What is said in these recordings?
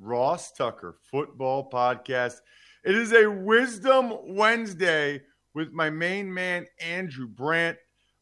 Ross Tucker football podcast. It is a Wisdom Wednesday with my main man, Andrew Brandt.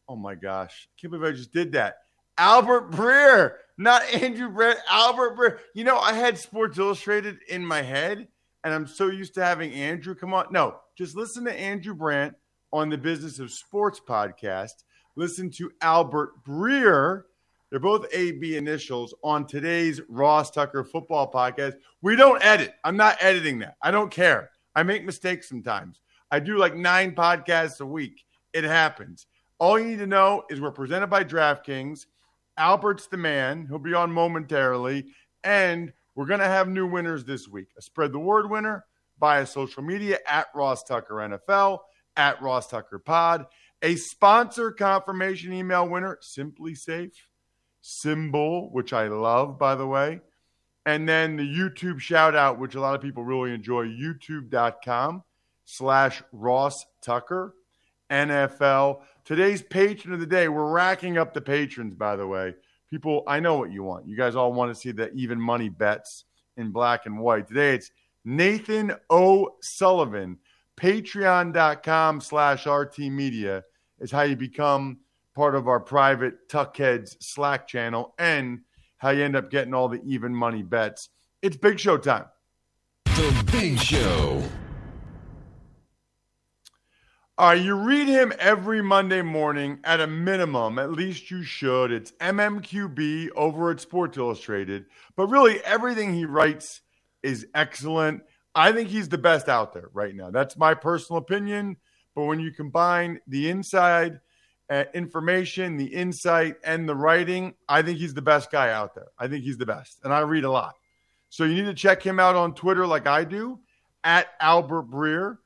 Oh my gosh. I can't believe I just did that. Albert Breer, not Andrew Brandt, Albert Breer. You know, I had Sports Illustrated in my head, and I'm so used to having Andrew come on. No, just listen to Andrew Brandt on the Business of Sports podcast. Listen to Albert Breer they're both AB initials on today's Ross Tucker football podcast. We don't edit. I'm not editing that. I don't care. I make mistakes sometimes. I do like nine podcasts a week. It happens. All you need to know is we're presented by DraftKings. Albert's the man. He'll be on momentarily. And we're going to have new winners this week. A spread the word winner via social media at Ross Tucker NFL, at Ross Tucker Pod. A sponsor confirmation email winner, SimpliSafe symbol, which I love, by the way. And then the YouTube shout out, which a lot of people really enjoy, youtube.com slash Ross Tucker NFL. Today's patron of the day, we're racking up the patrons, by the way. People, I know what you want. You guys all want to see the even money bets in black and white. Today it's Nathan O'Sullivan. Patreon.com slash RT Media is how you become part of our private Tuckheads Slack channel and how you end up getting all the even money bets. It's Big Show time. The Big Show. All right, you read him every Monday morning at a minimum. At least you should. It's MMQB over at Sports Illustrated. But really, everything he writes is excellent. I think he's the best out there right now. That's my personal opinion. But when you combine the inside uh, information, the insight, and the writing, I think he's the best guy out there. I think he's the best. And I read a lot. So you need to check him out on Twitter like I do at Albert Breer.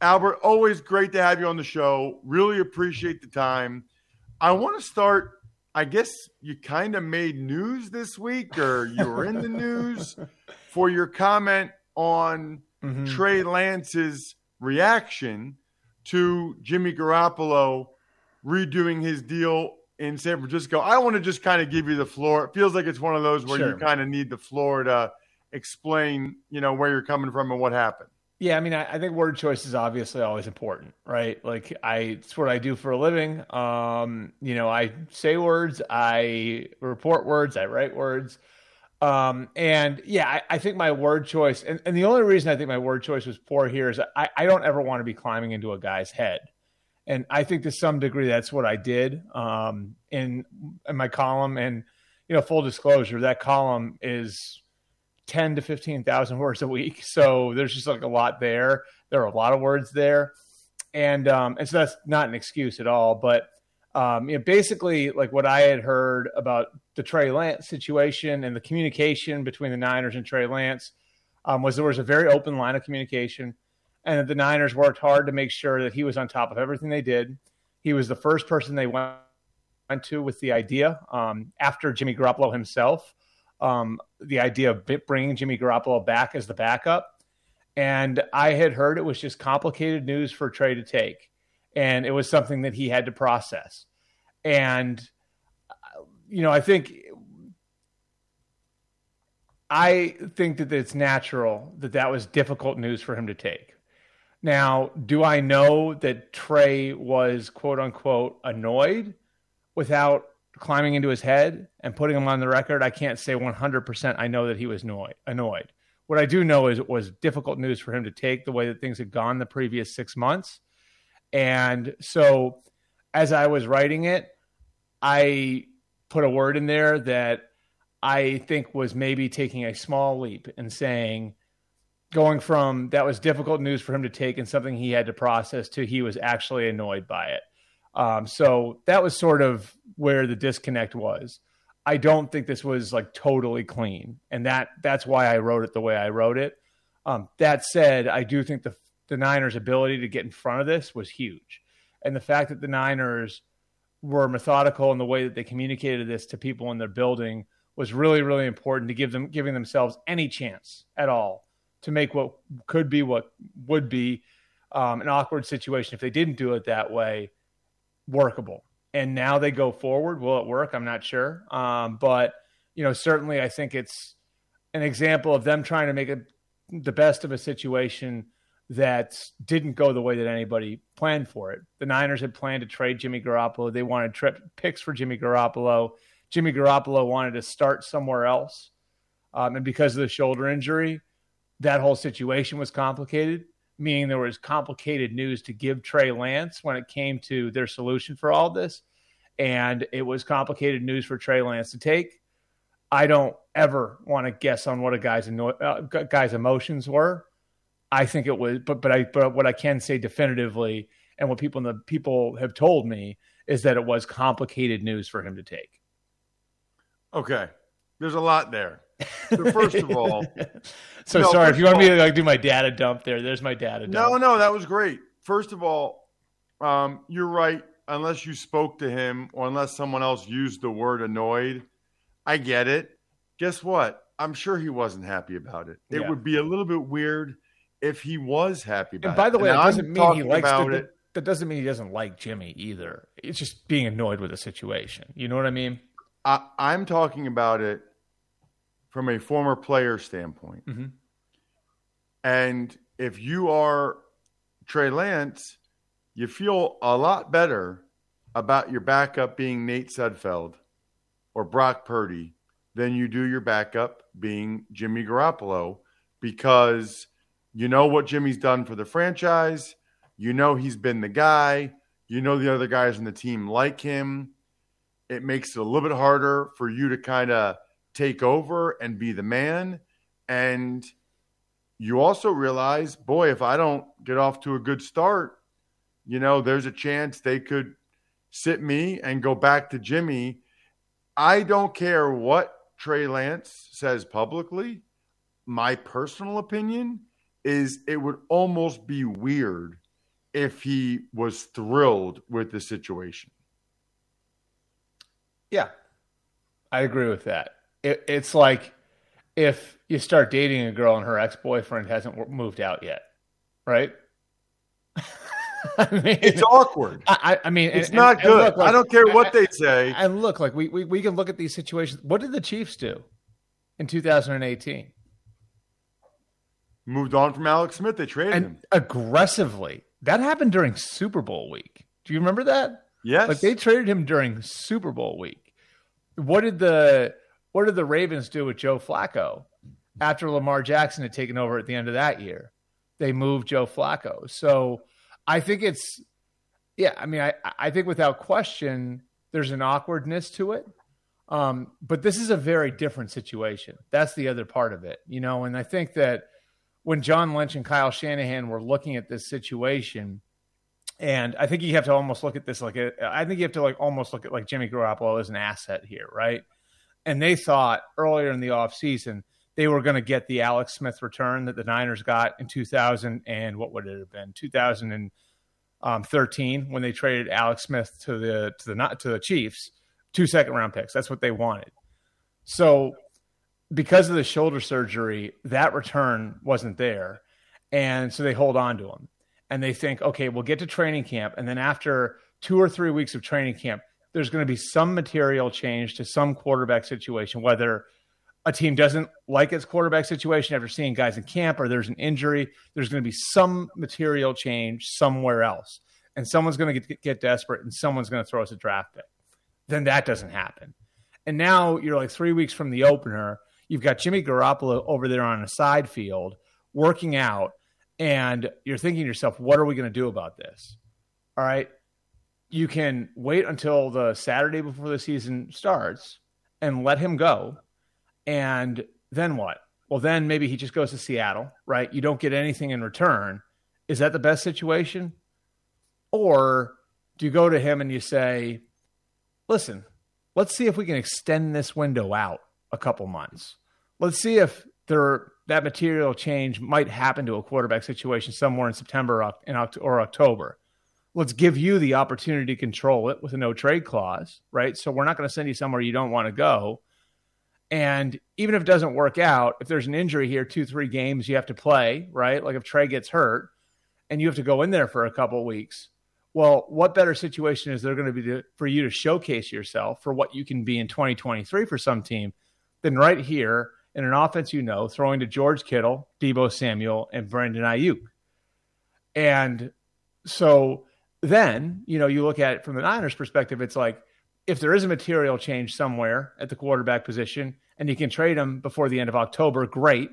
Albert, always great to have you on the show. Really appreciate the time. I want to start. I guess you kind of made news this week, or you were in the news for your comment on mm-hmm. Trey Lance's reaction to Jimmy Garoppolo redoing his deal in San Francisco. I want to just kind of give you the floor. It feels like it's one of those where sure. you kind of need the floor to explain, you know, where you're coming from and what happened. Yeah, I mean, I, I, think word choice is obviously always important, right? Like, I it's what I do for a living. Um, you know, I say words, I report words, I write words. Um, and yeah, I, I think my word choice, and, and the only reason I think my word choice was poor here is I, I don't ever want to be climbing into a guy's head and I think to some degree that's what I did um, in in my column. And you know, full disclosure, that column is ten to fifteen thousand words a week, so there's just like a lot there. There are a lot of words there, and um, and so that's not an excuse at all. But um, you know, basically, like what I had heard about the Trey Lance situation and the communication between the Niners and Trey Lance um, was there was a very open line of communication and the Niners worked hard to make sure that he was on top of everything they did. He was the first person they went to with the idea um, after Jimmy Garoppolo himself, um, the idea of bringing Jimmy Garoppolo back as the backup. And I had heard it was just complicated news for Trey to take, and it was something that he had to process. And, you know, I think. I think that it's natural that that was difficult news for him to take. Now, do I know that Trey was quote unquote annoyed without climbing into his head and putting him on the record? I can't say 100% I know that he was annoyed. What I do know is it was difficult news for him to take the way that things had gone the previous six months. And so as I was writing it, I put a word in there that I think was maybe taking a small leap and saying, going from that was difficult news for him to take and something he had to process to he was actually annoyed by it. Um, so that was sort of where the disconnect was. I don't think this was like totally clean, and that that's why I wrote it the way I wrote it. Um, that said, I do think the the Niners' ability to get in front of this was huge, and the fact that the Niners were methodical in the way that they communicated this to people in their building was really really important to give them giving themselves any chance at all to make what could be what would be um, an awkward situation if they didn't do it that way workable. And now they go forward. Will it work? I'm not sure. Um, but you know, certainly, I think it's an example of them trying to make it the best of a situation that didn't go the way that anybody planned for it. The Niners had planned to trade Jimmy Garoppolo. They wanted trip picks for Jimmy Garoppolo. Jimmy Garoppolo wanted to start somewhere else. Um, and because of the shoulder injury, that whole situation was complicated, meaning there was complicated news to give Trey Lance when it came to their solution for all this. And it was complicated news for Trey Lance to take. I don't ever want to guess on what a guy's uh, guy's emotions were. I think it was, but but I but what I can say definitively, and what people the people have told me is that it was complicated news for him to take. Okay, there's a lot there. So first of all, so no, sorry if you want all, me to like do my data dump there. There's my data dump. No, no, that was great. First of all, um, you're right. Unless you spoke to him or unless someone else used the word annoyed, I get it. Guess what? I'm sure he wasn't happy about it. It yeah. would be a little bit weird if he was happy about it. And by the it. way, that doesn't mean he likes the, it. That doesn't mean he doesn't like Jimmy either. It's just being annoyed with the situation. You know what I mean? I, I'm talking about it from a former player standpoint. Mm-hmm. And if you are Trey Lance, you feel a lot better about your backup being Nate Sudfeld or Brock Purdy than you do your backup being Jimmy Garoppolo because you know what Jimmy's done for the franchise. You know he's been the guy. You know the other guys in the team like him. It makes it a little bit harder for you to kind of take over and be the man. And you also realize, boy, if I don't get off to a good start, you know, there's a chance they could sit me and go back to Jimmy. I don't care what Trey Lance says publicly. My personal opinion is it would almost be weird if he was thrilled with the situation. Yeah, I agree with that it, it's like if you start dating a girl and her ex boyfriend hasn't moved out yet, right? I mean, it's awkward. I, I mean, it's and, not and, good. And look, like, I don't care what they say. And look, like we, we we can look at these situations. What did the Chiefs do in 2018? Moved on from Alex Smith. They traded him aggressively. That happened during Super Bowl week. Do you remember that? Yes. Like they traded him during Super Bowl week. What did the what did the Ravens do with Joe Flacco after Lamar Jackson had taken over at the end of that year? They moved Joe Flacco. So I think it's, yeah, I mean, I, I think without question, there's an awkwardness to it. Um, but this is a very different situation. That's the other part of it, you know, and I think that when John Lynch and Kyle Shanahan were looking at this situation, and I think you have to almost look at this like a, I think you have to like almost look at like Jimmy Garoppolo as an asset here, right? And they thought earlier in the offseason they were going to get the Alex Smith return that the Niners got in 2000 and what would it have been 2013 um, when they traded Alex Smith to the to the not to the Chiefs two second round picks. That's what they wanted. So because of the shoulder surgery that return wasn't there and so they hold on to him. And they think okay we'll get to training camp. And then after two or three weeks of training camp there's going to be some material change to some quarterback situation, whether a team doesn't like its quarterback situation after seeing guys in camp or there's an injury, there's going to be some material change somewhere else. And someone's going to get, get desperate and someone's going to throw us a draft pick. Then that doesn't happen. And now you're like three weeks from the opener. You've got Jimmy Garoppolo over there on a side field working out, and you're thinking to yourself, what are we going to do about this? All right. You can wait until the Saturday before the season starts and let him go. And then what? Well, then maybe he just goes to Seattle, right? You don't get anything in return. Is that the best situation? Or do you go to him and you say, listen, let's see if we can extend this window out a couple months. Let's see if there that material change might happen to a quarterback situation somewhere in September or October. Let's give you the opportunity to control it with a no trade clause, right? So we're not going to send you somewhere you don't want to go. And even if it doesn't work out, if there's an injury here, two, three games you have to play, right? Like if Trey gets hurt and you have to go in there for a couple weeks, well, what better situation is there going to be to, for you to showcase yourself for what you can be in 2023 for some team than right here in an offense you know, throwing to George Kittle, Deebo Samuel, and Brandon Aiyuk. And so then, you know, you look at it from the Niners perspective, it's like if there is a material change somewhere at the quarterback position and you can trade him before the end of October, great.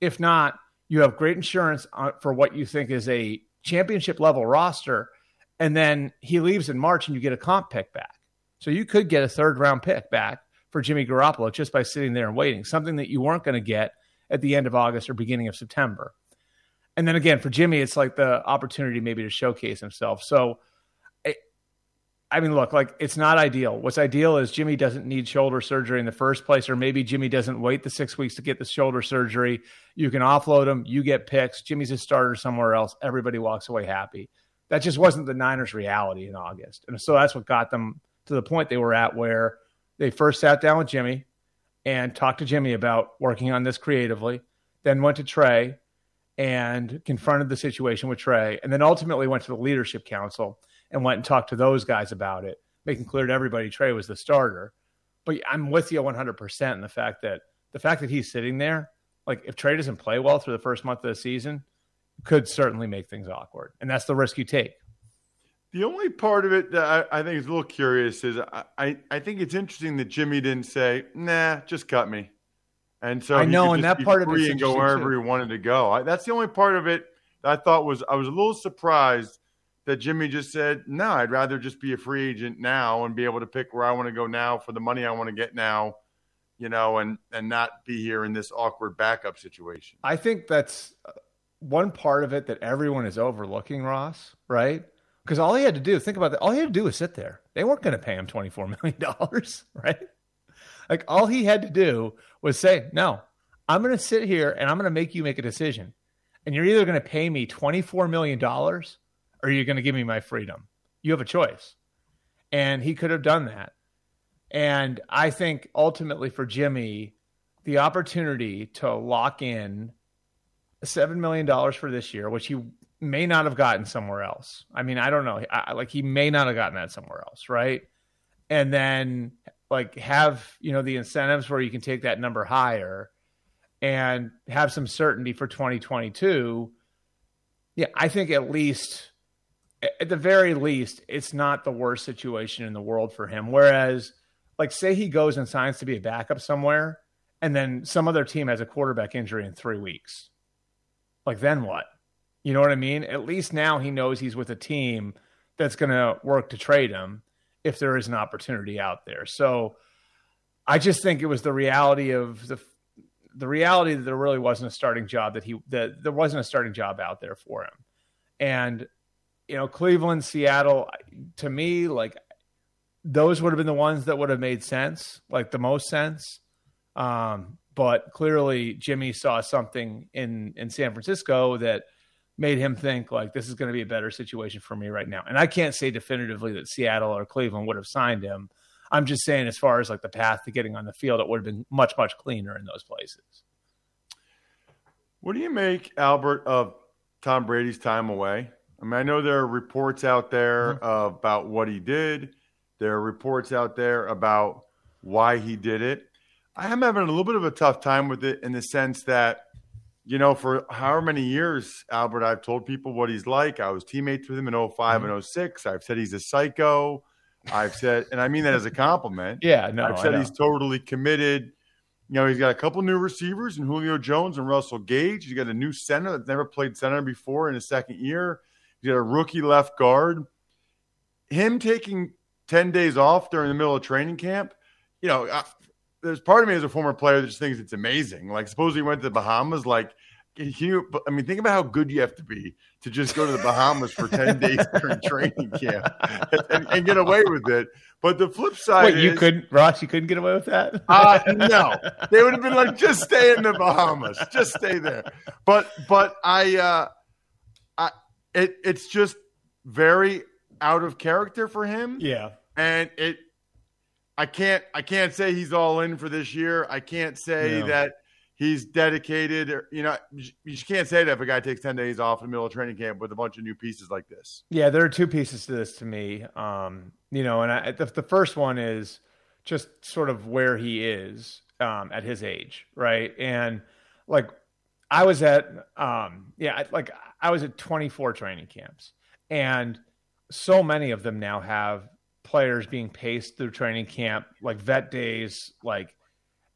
If not, you have great insurance uh, for what you think is a championship level roster and then he leaves in March and you get a comp pick back. So you could get a third round pick back for Jimmy Garoppolo just by sitting there and waiting, something that you weren't going to get at the end of August or beginning of September. And then again, for Jimmy, it's like the opportunity maybe to showcase himself. So, I mean, look, like it's not ideal. What's ideal is Jimmy doesn't need shoulder surgery in the first place, or maybe Jimmy doesn't wait the six weeks to get the shoulder surgery. You can offload him, you get picks. Jimmy's a starter somewhere else. Everybody walks away happy that just wasn't the Niners' reality in August. And so that's what got them to the point they were at where they first sat down with Jimmy and talked to Jimmy about working on this creatively, then went to Trey and confronted the situation with Trey, and then ultimately went to the leadership council and went and talked to those guys about it, making clear to everybody Trey was the starter. But I'm with you 100% in the fact that the fact that he's sitting there, like if Trey doesn't play well through the first month of the season – could certainly make things awkward. And that's the risk you take. The only part of it that I, I think is a little curious is I, I, I, think it's interesting that Jimmy didn't say, nah, just cut me. And so I know, and that part of it and go wherever too. he wanted to go. I, that's the only part of it I thought was I was a little surprised that Jimmy just said, no, I'd rather just be a free agent now and be able to pick where I want to go now for the money I want to get now, you know, and and not be here in this awkward backup situation. I think that's uh, one part of it that everyone is overlooking, Ross, right? Because all he had to do, think about that, all he had to do was sit there. They weren't going to pay him $24 million, right? Like all he had to do was say, no, I'm going to sit here and I'm going to make you make a decision. And you're either going to pay me $24 million or you're going to give me my freedom. You have a choice. And he could have done that. And I think ultimately for Jimmy, the opportunity to lock in seven million dollars for this year, which he may not have gotten somewhere else. I mean, I don't know. I, like he may not have gotten that somewhere else, right? And then like have you know the incentives where you can take that number higher and have some certainty for 2022. Yeah, I think at least at the very least, it's not the worst situation in the world for him. Whereas, like, say he goes and signs to be a backup somewhere, and then some other team has a quarterback injury in three weeks like then what? You know what I mean? At least now he knows he's with a team that's going to work to trade him if there is an opportunity out there. So I just think it was the reality of the the reality that there really wasn't a starting job that he that there wasn't a starting job out there for him. And you know, Cleveland, Seattle, to me, like those would have been the ones that would have made sense, like the most sense. Um, but clearly Jimmy saw something in in San Francisco that made him think like this is going to be a better situation for me right now. And I can't say definitively that Seattle or Cleveland would have signed him. I'm just saying as far as like the path to getting on the field, it would have been much much cleaner in those places. What do you make, Albert, of Tom Brady's time away? I mean, I know there are reports out there mm-hmm. about what he did. There are reports out there about why he did it. I am having a little bit of a tough time with it in the sense that, you know, for however many years, Albert, I've told people what he's like. I was teammates with him in 5 Mm-hmm. and 06. I've said he's a psycho. I've said, and I mean that as a compliment. Yeah, no, I've said he's totally committed. You know, he's got a couple new receivers and Julio Jones and Russell Gage. He's got a new center that's never played center before in his second year. He's got a rookie left guard. Him taking 10 days off during the middle of training camp, you know, I, there's part of me as a former player that just thinks it's amazing. Like, suppose he went to the Bahamas, like, can you, I mean, think about how good you have to be to just go to the Bahamas for 10 days during training camp and, and get away with it. But the flip side Wait, is, you couldn't, Ross? You couldn't get away with that? uh, no, they would have been like, just stay in the Bahamas, just stay there. But but I, uh, I it it's just very out of character for him, yeah, and it. I can't I can't say he's all in for this year. I can't say No. that he's dedicated. Or, you know, you just can't say that if a guy takes ten days off in the middle of training camp with a bunch of new pieces like this. yeah. There are two pieces to this to me. Um, you know, and I, the, the first one is just sort of where he is um, at his age, right? And like, I was at, um, yeah, like I was at 24 training camps, and so many of them now have players being paced through training camp, like vet days, like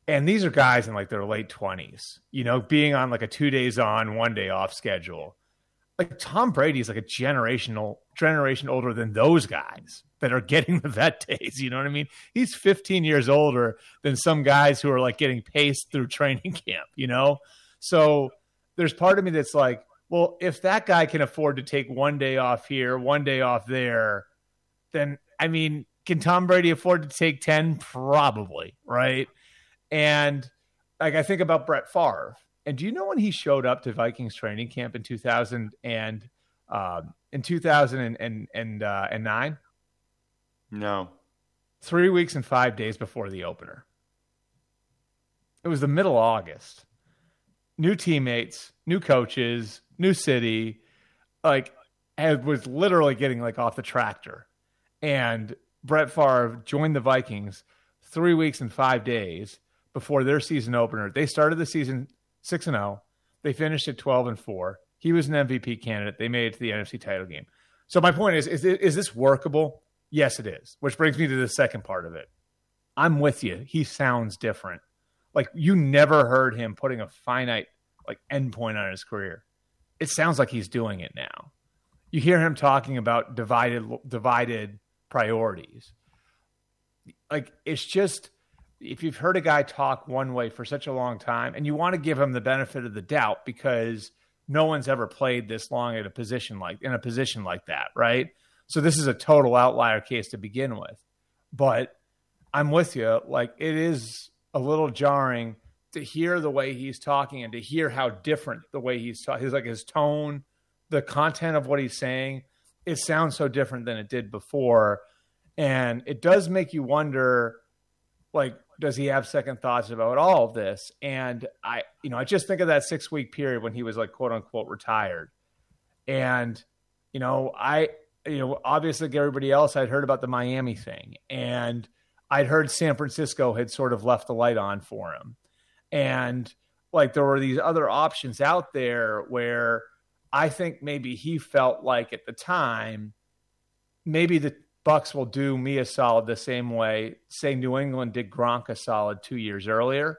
and these are guys in like their late 20s, you know, being on like a two days on, one day off schedule. Like Tom Brady is like a generational generation older than those guys that are getting the vet days. You know what I mean? He's 15 years older than some guys who are like getting paced through training camp, you know? So there's part of me that's like, well, if that guy can afford to take one day off here, one day off there, then I mean, can Tom Brady afford to take 10? Probably, right? And like I think about Brett Favre. And do you know when he showed up to Vikings training camp in 2000 and uh, in 2000 and, and, uh, and nine? No, Three weeks and five days before the opener. It was the middle of August. New teammates, new coaches, new city. Like, and was literally getting like off the tractor. And Brett Favre joined the Vikings three weeks and five days before their season opener. They started the season six and zero. They finished at twelve and four. He was an MVP candidate. They made it to the NFC title game. So my point is: is, is this workable? Yes, it is. Which brings me to the second part of it. I'm with you. He sounds different. Like you never heard him putting a finite like endpoint on his career. It sounds like he's doing it now. You hear him talking about divided divided priorities. Like it's just if you've heard a guy talk one way for such a long time and you want to give him the benefit of the doubt because no one's ever played this long at a position like in a position like that, right? So this is a total outlier case to begin with. But I'm with you. Like it is a little jarring to hear the way he's talking and to hear how different the way he's talking. His like his tone, the content of what he's saying, it sounds so different than it did before. And it does make you wonder, like, does he have second thoughts about all of this? And I, you know, I just think of that six week period when he was like quote unquote retired. And, you know, I, you know, obviously like everybody else, I'd heard about the Miami thing and I'd heard San Francisco had sort of left the light on for him. And like there were these other options out there where I think maybe he felt like at the time, maybe the Bucs will do me a solid the same way, say New England did Gronk a solid two years earlier,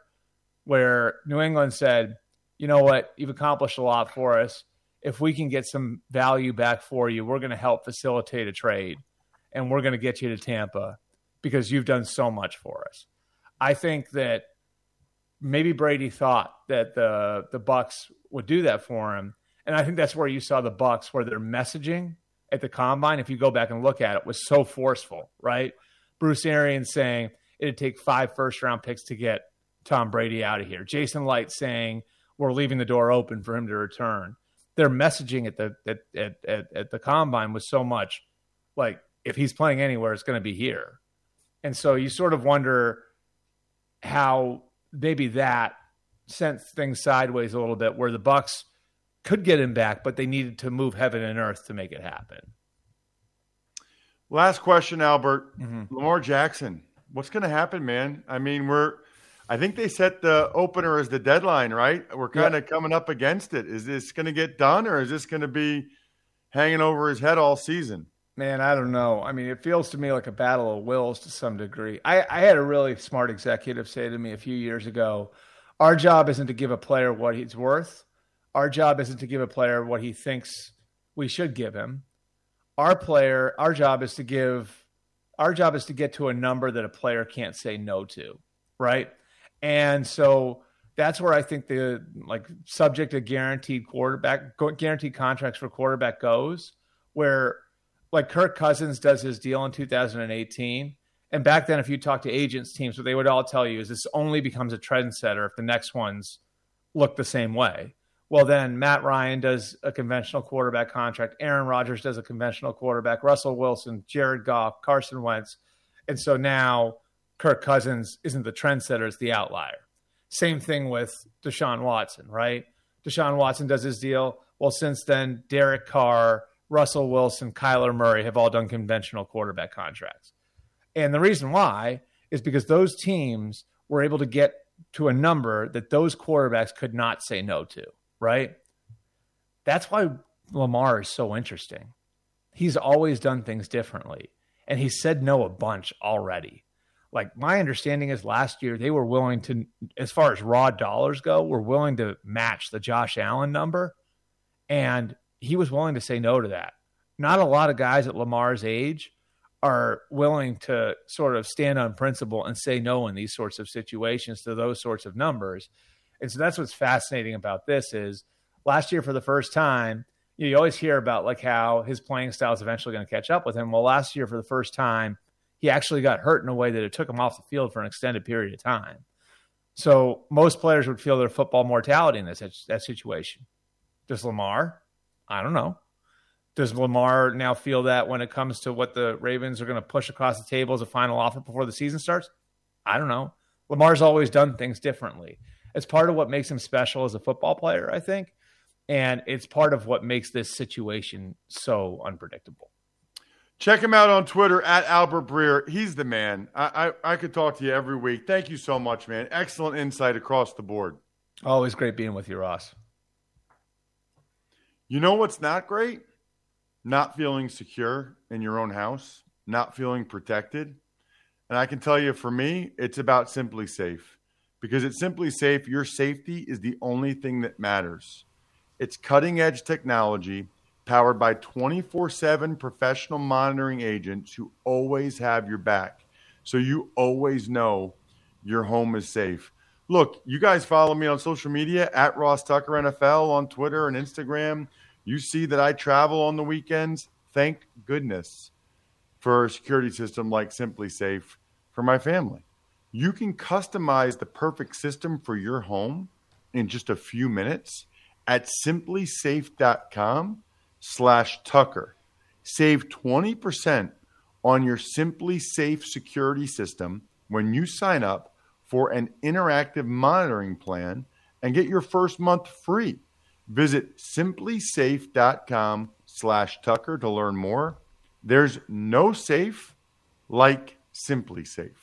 where New England said, you know what, you've accomplished a lot for us. If we can get some value back for you, we're going to help facilitate a trade and we're going to get you to Tampa because you've done so much for us. I think that maybe Brady thought that the the Bucs would do that for him, and I think that's where you saw the Bucs where their messaging at the combine, if you go back and look at it, was so forceful, right? Bruce Arians saying it'd take five first round picks to get Tom Brady out of here. Jason Licht saying we're leaving the door open for him to return. Their messaging at the at at, at, at the combine was so much like if he's playing anywhere, it's going to be here. And so you sort of wonder how maybe that sent things sideways a little bit where the Bucs could get him back, but they needed to move heaven and earth to make it happen. Last question, Albert. Mm-hmm. Lamar Jackson. What's going to happen, man? I mean, we're. I think they set the opener as the deadline, right? We're kind of coming up against it. Is this going to get done, or is this going to be hanging over his head all season? Man, I don't know. I mean, it feels to me like a battle of wills to some degree. I, I had a really smart executive say to me a few years ago our job isn't to give a player what he's worth. Our job isn't to give a player what he thinks we should give him. Our player, our job is to give, our job is to get to a number that a player can't say no to, right? And so that's where I think the like subject to guaranteed quarterback, guaranteed contracts for quarterback goes, where like Kirk Cousins does his deal in 2018. And back then, if you talk to agents teams, what they would all tell you is this only becomes a trendsetter if the next ones look the same way. Well, then Matt Ryan does a conventional quarterback contract. Aaron Rodgers does a conventional quarterback. Russell Wilson, Jared Goff, Carson Wentz. And so now Kirk Cousins isn't the trendsetter, it's the outlier. Same thing with Deshaun Watson, right? Deshaun Watson does his deal. Well, since then, Derek Carr, Russell Wilson, Kyler Murray have all done conventional quarterback contracts. And the reason why is because those teams were able to get to a number that those quarterbacks could not say no to, right? That's why Lamar is so interesting. He's always done things differently, and he said no a bunch already. Like my understanding is last year they were willing to, as far as raw dollars go, were willing to match the Josh Allen number. And he was willing to say no to that. Not a lot of guys at Lamar's age are willing to sort of stand on principle and say no in these sorts of situations to those sorts of numbers. And so that's what's fascinating about this is last year for the first time, you, know, you always hear about like how his playing style is eventually going to catch up with him. Well, last year for the first time, he actually got hurt in a way that it took him off the field for an extended period of time. So most players would feel their football mortality in this that situation. Does Lamar? I don't know. Does Lamar now feel that when it comes to what the Ravens are going to push across the table as a final offer before the season starts? I don't know. Lamar's always done things differently. It's part of what makes him special as a football player, I think. And it's part of what makes this situation so unpredictable. Check him out on Twitter at Albert Breer. He's the man. I, I, I could talk to you every week. Thank you so much, man. Excellent insight across the board. Always great being with you, Ross. You know what's not great? Not feeling secure in your own house, not feeling protected. And I can tell you for me, it's about SimpliSafe. Because it's Simply SimpliSafe, your safety is the only thing that matters. It's cutting edge technology powered by 24 7 professional monitoring agents who always have your back. So you always know your home is safe. Look, you guys follow me on social media at Ross Tucker NFL on Twitter and Instagram. You see that I travel on the weekends. Thank goodness for a security system like SimpliSafe for my family. You can customize the perfect system for your home in just a few minutes at simplisafe.com slash Tucker. Save 20% on your SimpliSafe security system when you sign up for an interactive monitoring plan and get your first month free. Visit simplisafe.com slash Tucker to learn more. There's no safe like SimpliSafe.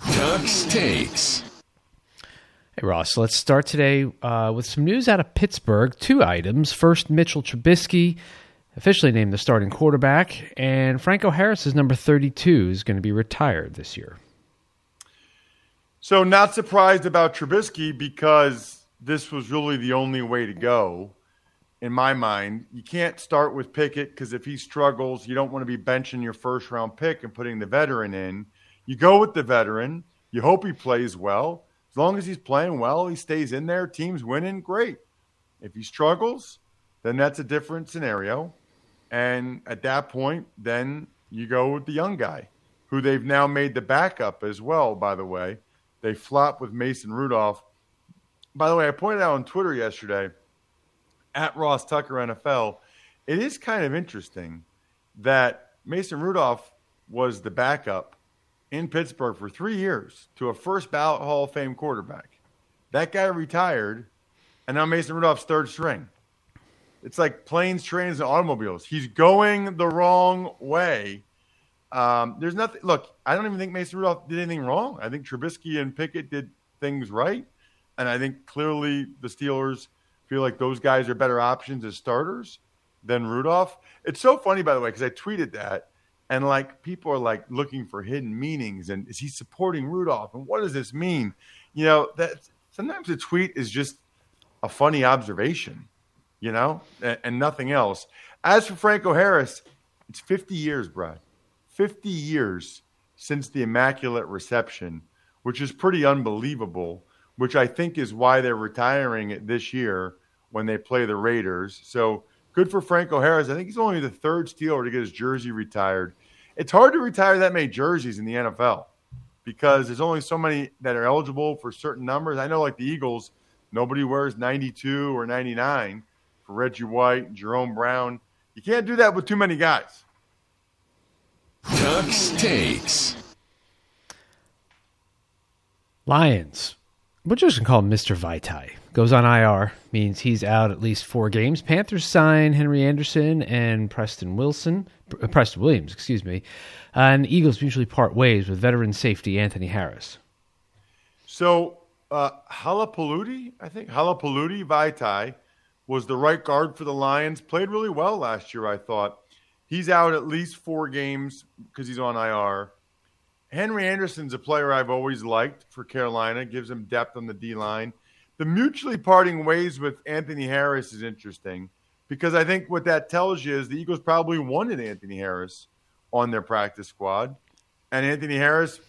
Tux takes. Hey, Ross, let's start today uh, with some news out of Pittsburgh. Two items. First, Mitchell Trubisky, officially named the starting quarterback, and Franco Harris is number 32, is going to be retired this year. So, not surprised about Trubisky because this was really the only way to go in my mind. You can't start with Pickett because if he struggles, you don't want to be benching your first round pick and putting the veteran in. You go with the veteran. You hope he plays well. As long as he's playing well, he stays in there, team's winning, great. If he struggles, then that's a different scenario. And at that point, then you go with the young guy, who they've now made the backup as well, by the way. They flop with Mason Rudolph. By the way, I pointed out on Twitter yesterday at Ross Tucker NFL, it is kind of interesting that Mason Rudolph was the backup in Pittsburgh for three years to a first ballot Hall of Fame quarterback. That guy retired, and now Mason Rudolph's third string. It's like planes, trains, and automobiles. He's going the wrong way. Um, there's nothing. Look, I don't even think Mason Rudolph did anything wrong. I think Trubisky and Pickett did things right, and I think clearly the Steelers feel like those guys are better options as starters than Rudolph. It's so funny, by the way, because I tweeted that, and like people are like looking for hidden meanings, and is he supporting Rudolph, and what does this mean? You know that sometimes a tweet is just a funny observation you know, and, and nothing else. As for Franco Harris, it's 50 years, Brad. 50 years since the Immaculate Reception, which is pretty unbelievable, which I think is why they're retiring it this year when they play the Raiders. So good for Franco Harris. I think he's only the third Steeler to get his jersey retired. It's hard to retire that many jerseys in the NFL because there's only so many that are eligible for certain numbers. I know, like the Eagles, nobody wears 92 or 99 for Reggie White, Jerome Brown. You can't do that with too many guys. Ducks takes. Lions. We're just going to call him Mr. Vaitai. Goes on IR, means he's out at least four games. Panthers sign Henry Anderson and Preston Wilson, uh, Preston Williams, excuse me. And Eagles mutually part ways with veteran safety Anthony Harris. So, uh, Halapaludi, I think, Halapaludi Vaitai was the right guard for the Lions. Played really well last year, I thought. He's out at least four games because he's on IR. Henry Anderson's a player I've always liked for Carolina, gives him depth on the D line. The mutually parting ways with Anthony Harris is interesting because I think what that tells you is the Eagles probably wanted Anthony Harris on their practice squad, and Anthony Harris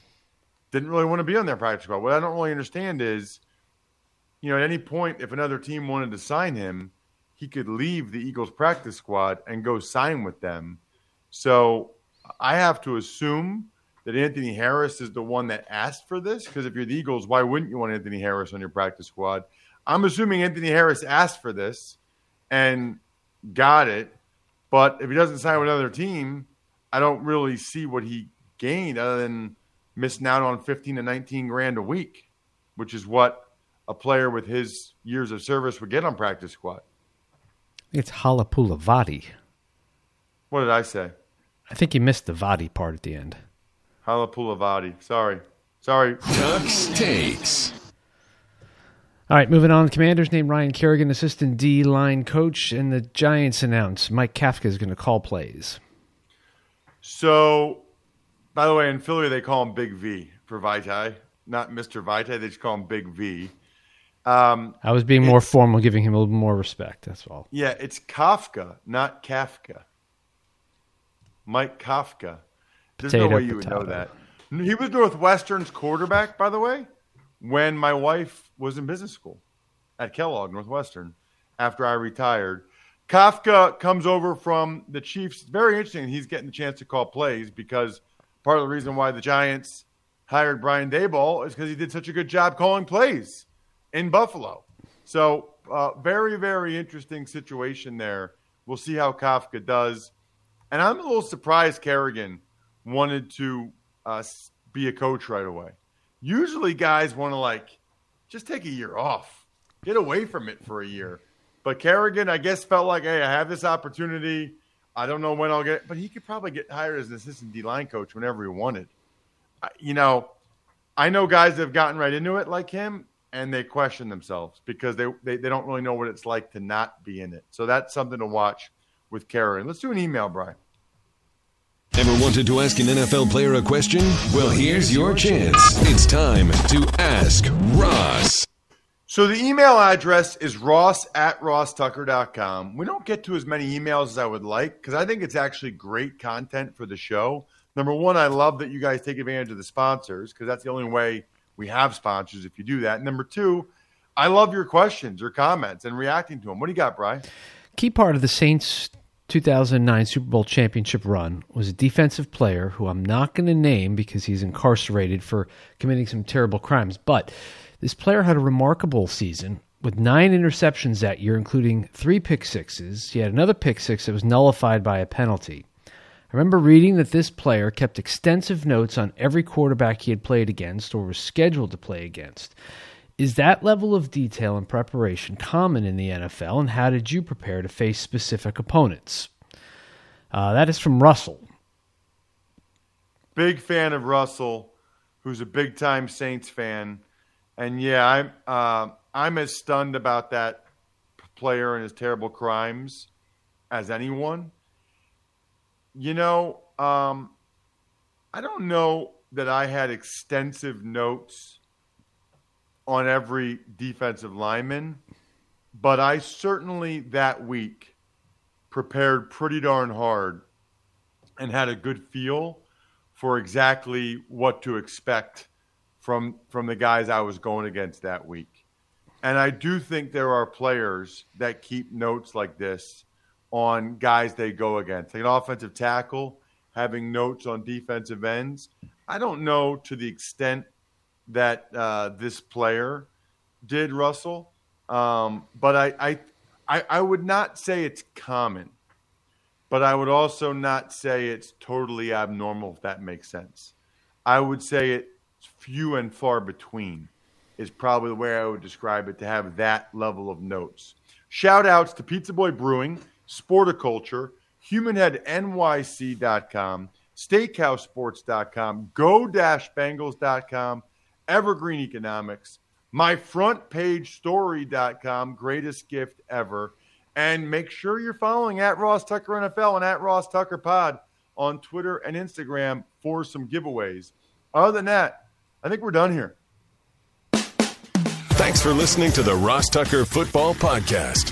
didn't really want to be on their practice squad. What I don't really understand is you know, at any point, if another team wanted to sign him, he could leave the Eagles practice squad and go sign with them. So I have to assume that Anthony Harris is the one that asked for this because if you're the Eagles, why wouldn't you want Anthony Harris on your practice squad? I'm assuming Anthony Harris asked for this and got it. But if he doesn't sign with another team, I don't really see what he gained other than missing out on 15 to 19 grand a week, which is what a player with his years of service would get on practice squad. It's Halapoulivaati. What did I say? I think you missed the Vadi part at the end. Halapoulivaati. Sorry. Sorry. Ducks takes. All right, moving on. Commanders named Ryan Kerrigan assistant D line coach, and the Giants announced Mike Kafka is going to call plays. So, by the way, in Philly they call him Big V for Vaitai, not Mister Vaitai. They just call him Big V. Um, I was being more formal, giving him a little more respect. That's all. Yeah, it's Kafka, not Kafka. Mike Kafka. There's no way you potato. would know that. He was Northwestern's quarterback, by the way, when my wife was in business school at Kellogg Northwestern after I retired. Kafka comes over from the Chiefs. Very interesting. He's getting the chance to call plays because part of the reason why the Giants hired Brian Daboll is because he did such a good job calling plays in Buffalo. So, uh, very, very interesting situation there. We'll see how Kafka does. And I'm a little surprised Kerrigan wanted to uh, be a coach right away. Usually, guys want to like just take a year off, get away from it for a year. But Kerrigan, I guess, felt like, hey, I have this opportunity. I don't know when I'll get, but he could probably get hired as an assistant D line coach whenever he wanted. You know, I know guys that have gotten right into it like him, and they question themselves because they, they, they don't really know what it's like to not be in it. So that's something to watch with Karen. Let's do an email, Brian. Ever wanted to ask an NFL player a question? Well, here's your chance. It's time to ask Ross. So the email address is ross at rosstucker.com. We don't get to as many emails as I would like because I think it's actually great content for the show. Number one, I love that you guys take advantage of the sponsors because that's the only way we have sponsors if you do that. Number two, I love your questions or comments and reacting to them. What do you got, Brian? Key part of the Saints 2009 Super Bowl championship run was a defensive player who I'm not going to name because he's incarcerated for committing some terrible crimes. But this player had a remarkable season with nine interceptions that year, including three pick sixes. He had another pick six that was nullified by a penalty. I remember reading that this player kept extensive notes on every quarterback he had played against or was scheduled to play against. Is that level of detail and preparation common in the NFL, and how did you prepare to face specific opponents? Uh, that is from Russell. Big fan of Russell, who's a big time Saints fan, and yeah, I'm uh, I'm as stunned about that player and his terrible crimes as anyone. You know, um, I don't know that I had extensive notes on every defensive lineman, but I certainly that week prepared pretty darn hard and had a good feel for exactly what to expect from from the guys I was going against that week. And I do think there are players that keep notes like this on guys they go against. Like an offensive tackle having notes on defensive ends. I don't know to the extent that uh, this player did, Russell. Um, but I, I, I, I would not say it's common, but I would also not say it's totally abnormal, if that makes sense. I would say it's few and far between is probably the way I would describe it to have that level of notes. Shout outs to Pizza Boy Brewing, Sporticulture, HumanHeadNYC.com, SteakhouseSports.com, Go-Bengals.com, Evergreen Economics, myfrontpagestory.com, greatest gift ever. And make sure you're following at Ross Tucker NFL and at Ross Tucker Pod on Twitter and Instagram for some giveaways. Other than that, I think we're done here. Thanks for listening to the Ross Tucker Football Podcast.